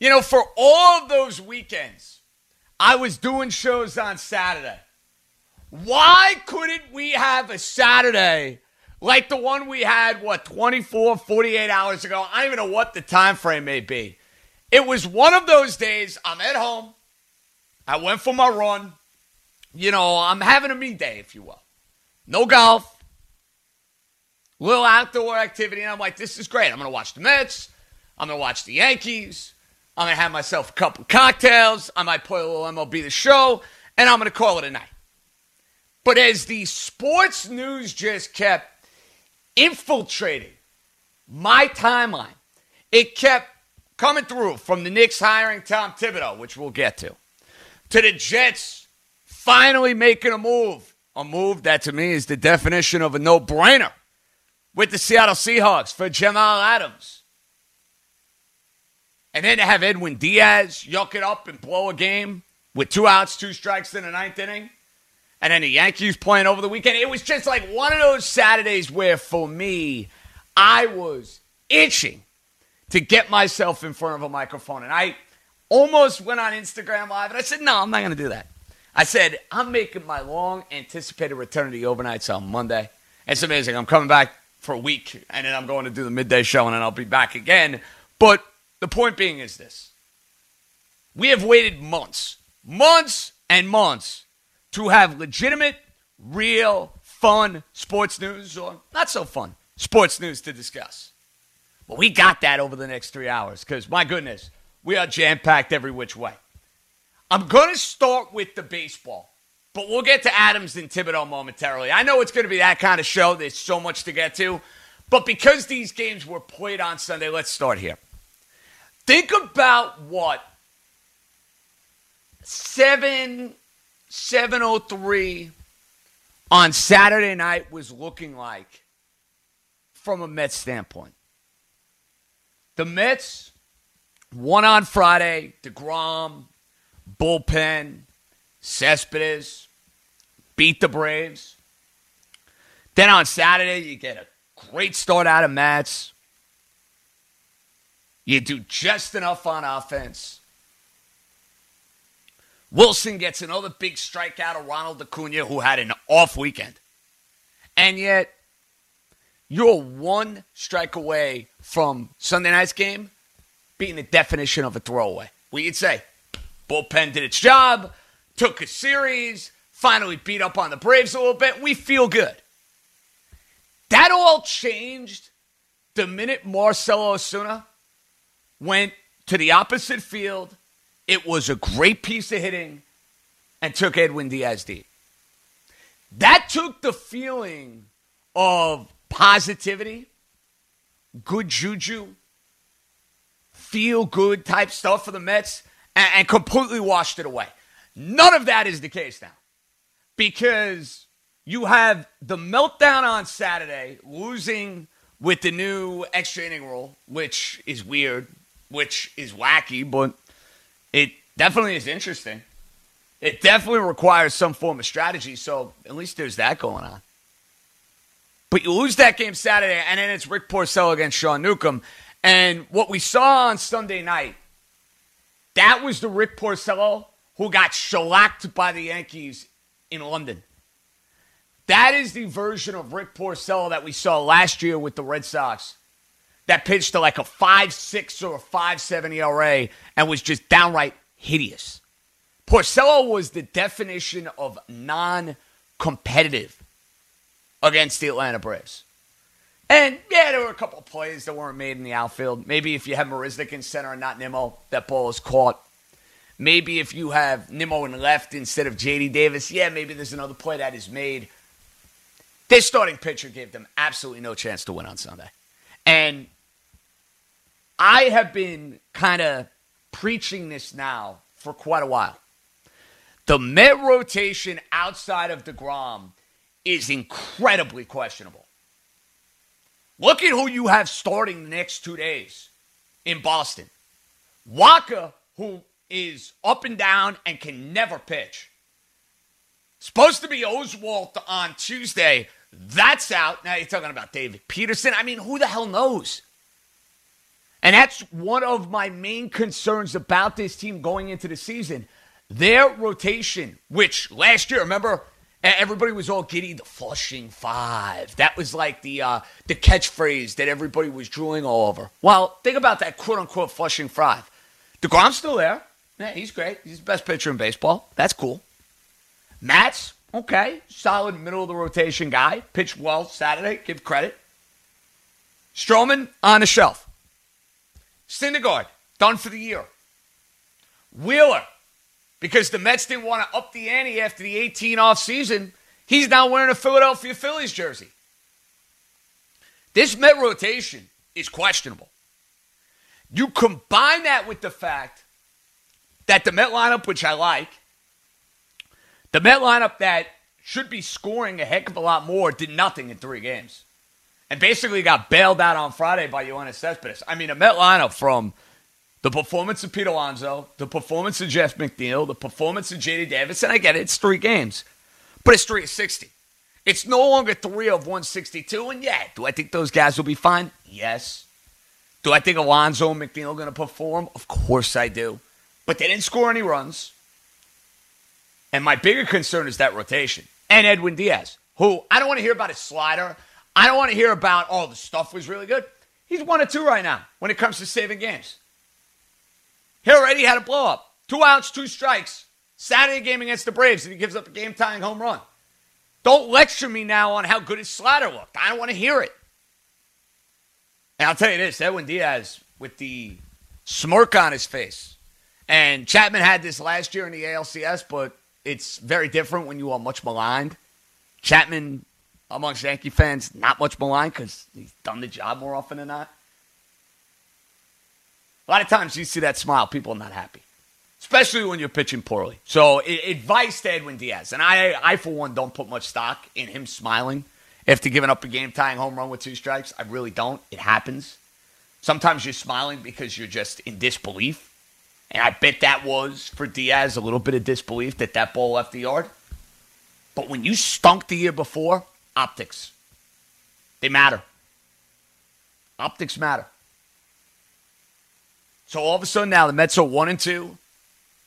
You know, for all of those weekends, I was doing shows on Saturday. Why couldn't we have a Saturday like the one we had, what, 24, 48 hours ago? I don't even know what the time frame may be. It was one of those days I'm at home. I went for my run. You know, I'm having a me day, if you will. No golf, little outdoor activity. And I'm like, this is great. I'm going to watch the Mets. I'm going to watch the Yankees. I'm going to have myself a couple cocktails. I might play a little MLB the show, and I'm going to call it a night. But as the sports news just kept infiltrating my timeline, it kept coming through from the Knicks hiring Tom Thibodeau, which we'll get to, to the Jets finally making a move. A move that to me is the definition of a no brainer with the Seattle Seahawks for Jamal Adams. And then to have Edwin Diaz yuck it up and blow a game with two outs, two strikes in the ninth inning. And then the Yankees playing over the weekend. It was just like one of those Saturdays where, for me, I was itching to get myself in front of a microphone. And I almost went on Instagram Live and I said, no, I'm not going to do that. I said, I'm making my long anticipated return to the overnights on Monday. It's amazing. I'm coming back for a week and then I'm going to do the midday show and then I'll be back again. But the point being is this we have waited months, months and months to have legitimate, real, fun sports news or not so fun sports news to discuss. But we got that over the next three hours because, my goodness, we are jam packed every which way. I'm going to start with the baseball, but we'll get to Adams and Thibodeau momentarily. I know it's going to be that kind of show. There's so much to get to. But because these games were played on Sunday, let's start here. Think about what 7 703 on Saturday night was looking like from a Mets standpoint. The Mets won on Friday, DeGrom, bullpen, Cespedes, beat the Braves. Then on Saturday, you get a great start out of Matz. You do just enough on offense. Wilson gets another big strikeout of Ronald Acuna, who had an off weekend. And yet, you're one strike away from Sunday night's game being the definition of a throwaway. We could say bullpen did its job, took a series, finally beat up on the Braves a little bit. We feel good. That all changed the minute Marcell Ozuna went to the opposite field. It was a great piece of hitting and took Edwin Diaz deep. That took the feeling of positivity, good juju, feel good type stuff for the Mets and, and completely washed it away. None of that is the case now because you have the meltdown on Saturday, losing with the new extra inning rule, which is weird, which is wacky, but it definitely is interesting. It definitely requires some form of strategy, so at least there's that going on. But you lose that game Saturday, and then it's Rick Porcello against Sean Newcomb. And what we saw on Sunday night, that was the Rick Porcello who got shellacked by the Yankees in London. That is the version of Rick Porcello that we saw last year with the Red Sox that pitched to like a five six or a 5.7 ERA and was just downright hideous. Porcello was the definition of non competitive against the Atlanta Braves. And yeah, there were a couple plays that weren't made in the outfield. Maybe if you have Marisnick in center and not Nimmo, that ball is caught. Maybe if you have Nimmo in left instead of JD Davis, yeah, maybe there's another play that is made. This starting pitcher gave them absolutely no chance to win on Sunday. And I have been kind of preaching this now for quite a while. The Met rotation outside of DeGrom is incredibly questionable. Look at who you have starting the next two days in Boston. Wacha, who is up and down and can never pitch. Supposed to be Oswalt on Tuesday. That's out. Now you're talking about David Peterson. I mean, who the hell knows? And that's one of my main concerns about this team going into the season. Their rotation, which last year, remember, everybody was all giddy, the flushing five. That was like the uh, the catchphrase that everybody was drooling all over. Well, think about that quote unquote flushing five. DeGrom's still there. Yeah, he's great. He's the best pitcher in baseball. That's cool. Matz, okay, solid middle of the rotation guy. Pitched well Saturday. Give credit. Stroman on the shelf. Syndergaard done for the year. Wheeler, because the Mets didn't want to up the ante after the 18 off season, he's now wearing a Philadelphia Phillies jersey. This Met rotation is questionable. You combine that with the fact that the Met lineup, which I like, the Met lineup that should be scoring a heck of a lot more, did nothing in three games. And basically got bailed out on Friday by Yoenis Cespedes. I mean, a Met lineup from the performance of Pete Alonso, the performance of Jeff McNeil, the performance of JD Davis, and I get it, it's three games, but it's three of 60. It's no longer three of 162, and yeah, do I think those guys will be fine? Yes. Do I think Alonso and McNeil are going to perform? Of course I do. But they didn't score any runs. And my bigger concern is that rotation. And Edwin Diaz, who I don't want to hear about his slider. I don't want to hear about, oh, the stuff was really good. He's one or two right now when it comes to saving games. He already had a blow up. Two outs, two strikes. Saturday game against the Braves, and he gives up a game tying home run. Don't lecture me now on how good his slider looked. I don't want to hear it. And I'll tell you this Edwin Diaz with the smirk on his face. And Chapman had this last year in the ALCS, but it's very different when you are much maligned. Chapman, amongst Yankee fans, not much maligned because he's done the job more often than not. A lot of times you see that smile, people are not happy, especially when you're pitching poorly. So, advice to Edwin Diaz, and I, I for one, don't put much stock in him smiling after giving up a game tying home run with two strikes. I really don't. It happens. Sometimes you're smiling because you're just in disbelief. And I bet that was for Diaz a little bit of disbelief that that ball left the yard. But when you stunk the year before, optics, they matter. Optics matter. So all of a sudden now the Mets are one and two.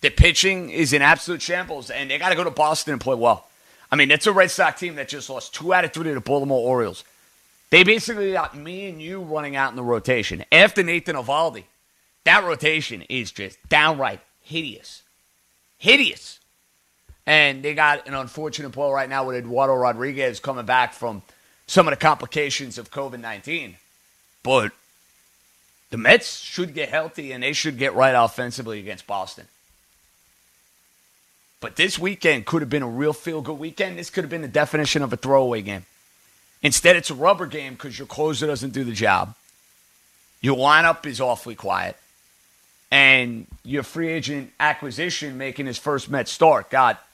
The pitching is in absolute shambles, and they got to go to Boston and play well. I mean, it's a Red Sox team that just lost two out of three to the Baltimore Orioles. They basically got me and you running out in the rotation. After Nathan Eovaldi, that rotation is just downright hideous. Hideous. And they got an unfortunate blow right now with Eduardo Rodriguez coming back from some of the complications of COVID 19. But the Mets should get healthy and they should get right offensively against Boston. But this weekend could have been a real feel good weekend. This could have been the definition of a throwaway game. Instead, it's a rubber game because your closer doesn't do the job. Your lineup is awfully quiet. And your free agent acquisition making his first Met start got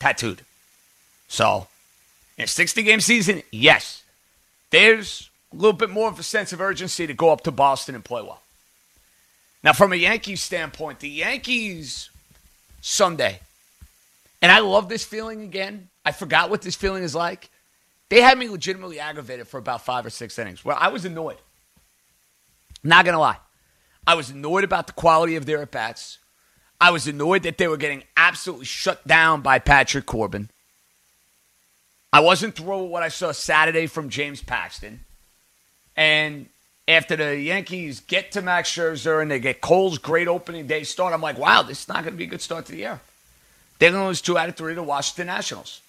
tattooed. So, in a 60 game season, yes, there's a little bit more of a sense of urgency to go up to Boston and play well. Now, from a Yankees standpoint, the Yankees Sunday, and I love this feeling again. I forgot what this feeling is like. They had me legitimately aggravated for about five or six innings where I was annoyed. Not going to lie. I was annoyed about the quality of their at bats. I was annoyed that they were getting absolutely shut down by Patrick Corbin. I wasn't thrilled with what I saw Saturday from James Paxton. And after the Yankees get to Max Scherzer and they get Cole's great opening day start, I'm like, wow, this is not going to be a good start to the year. They're going to lose two out of three to Washington Nationals.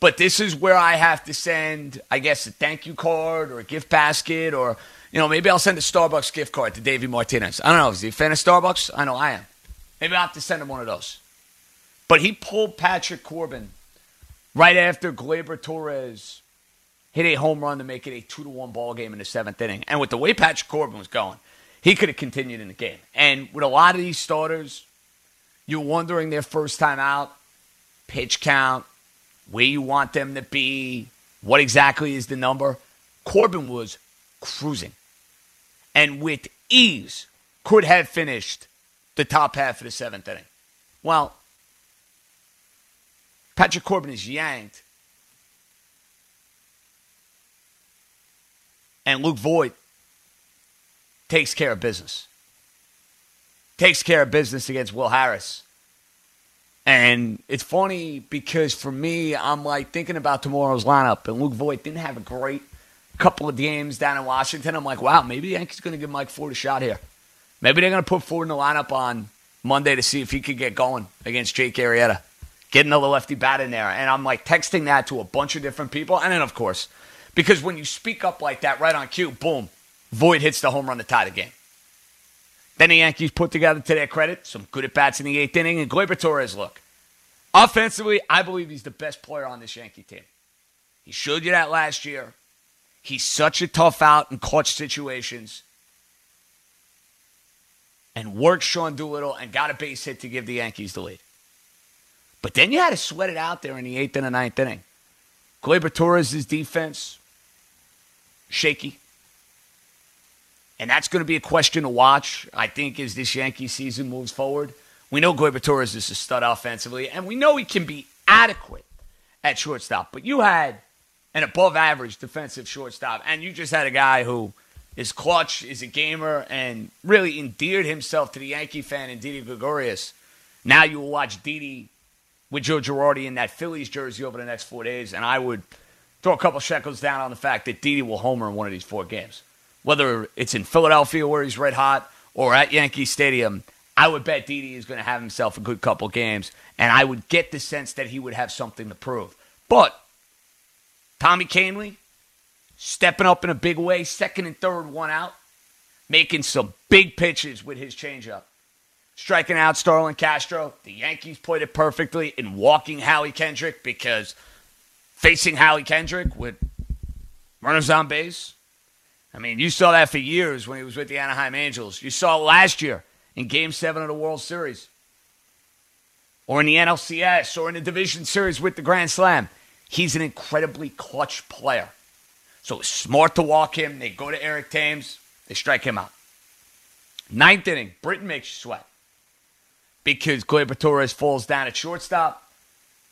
But this is where I have to send, I guess, a thank you card or a gift basket or, you know, maybe I'll send a Starbucks gift card to Davey Martinez. I don't know. Is he a fan of Starbucks? I know I am. Maybe I'll have to send him one of those. But he pulled Patrick Corbin right after Gleyber Torres hit a home run to make it a two to one ball game in the seventh inning. And with the way Patrick Corbin was going, he could have continued in the game. And with a lot of these starters, you're wondering their first time out, pitch count, where you want them to be, what exactly is the number. Corbin was cruising. And with ease could have finished the top half of the seventh inning. Well, Patrick Corbin is yanked. And Luke Voit takes care of business. Takes care of business against Will Harris. And it's funny because for me, I'm like thinking about tomorrow's lineup, and Luke Voit didn't have a great couple of games down in Washington. I'm like, wow, maybe the Yankees going to give Mike Ford a shot here. Maybe they're going to put Ford in the lineup on Monday to see if he could get going against Jake Arrieta. Get another lefty bat in there. And I'm like texting that to a bunch of different people. And then, of course, because when you speak up like that right on cue, boom, Voit hits the home run to tie the game. Then the Yankees put together, to their credit, some good at bats in the eighth inning, and Gleyber Torres look. Offensively, I believe he's the best player on this Yankee team. He showed you that last year. He's such a tough out in clutch situations. And worked Sean Doolittle and got a base hit to give the Yankees the lead. But then you had to sweat it out there in the eighth and the ninth inning. Gleyber Torres' defense, shaky. And that's going to be a question to watch, I think, as this Yankee season moves forward. We know Gleyber Torres is a stud offensively, and we know he can be adequate at shortstop. But you had an above average defensive shortstop, and you just had a guy who is clutch, is a gamer, and really endeared himself to the Yankee fan in Didi Gregorius. Now you will watch Didi with Joe Girardi in that Phillies jersey over the next four days, and I would throw a couple shekels down on the fact that Didi will homer in one of these four games. Whether it's in Philadelphia where he's red hot or at Yankee Stadium, I would bet Didi is going to have himself a good couple games, and I would get the sense that he would have something to prove. But Tommy Kahnle stepping up in a big way, second and third, one out, making some big pitches with his changeup. Striking out Starlin Castro. The Yankees played it perfectly in walking Howie Kendrick because facing Howie Kendrick with runners on base. I mean, you saw that for years when he was with the Anaheim Angels. You saw it last year in Game 7 of the World Series, or in the NLCS, or in the Division Series with the Grand Slam. He's an incredibly clutch player. So it's smart to walk him. They go to Eric Thames, they strike him out. Ninth inning, Britton makes you sweat because Gleyber Torres falls down at shortstop.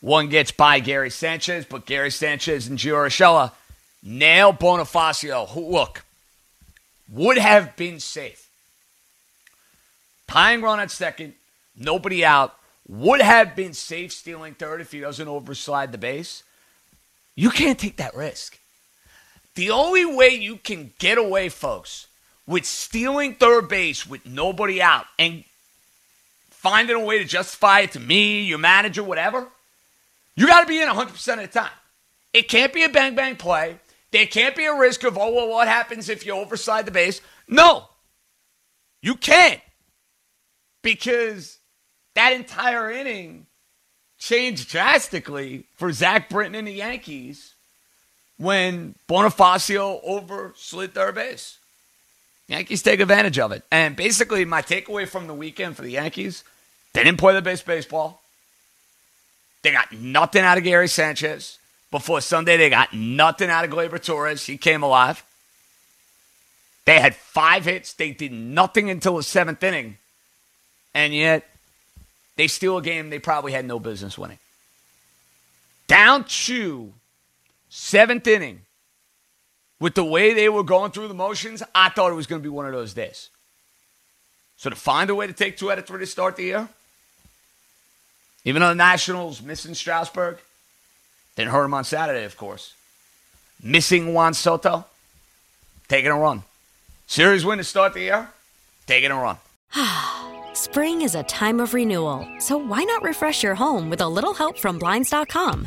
One gets by Gary Sanchez, but Gary Sanchez and Gio Urshela nail Bonifacio, who, look, would have been safe tying run at second, nobody out, would have been safe stealing third if he doesn't overslide the base. You can't take that risk. The only way you can get away, folks, with stealing third base with nobody out and finding a way to justify it to me, your manager, whatever, you got to be in 100% of the time. It can't be a bang bang play. There can't be a risk of, oh, well, what happens if you overslide the base? No, you can't because that entire inning changed drastically for Zach Britton and the Yankees when Bonifacio overslid third base. Yankees take advantage of it. And basically, my takeaway from the weekend for the Yankees, they didn't play the base baseball. They got nothing out of Gary Sanchez. Before Sunday, they got nothing out of Gleyber Torres. He came alive. They had five hits. They did nothing until the seventh inning. And yet, they steal a game they probably had no business winning. Down to seventh inning. With the way they were going through the motions, I thought it was going to be one of those days. So to find a way to take two out of three to start the year, even though the Nationals missing Strasburg, didn't hurt him on Saturday, of course. Missing Juan Soto, taking a run. Series win to start the year, taking a run. Spring is a time of renewal, so why not refresh your home with a little help from Blinds.com?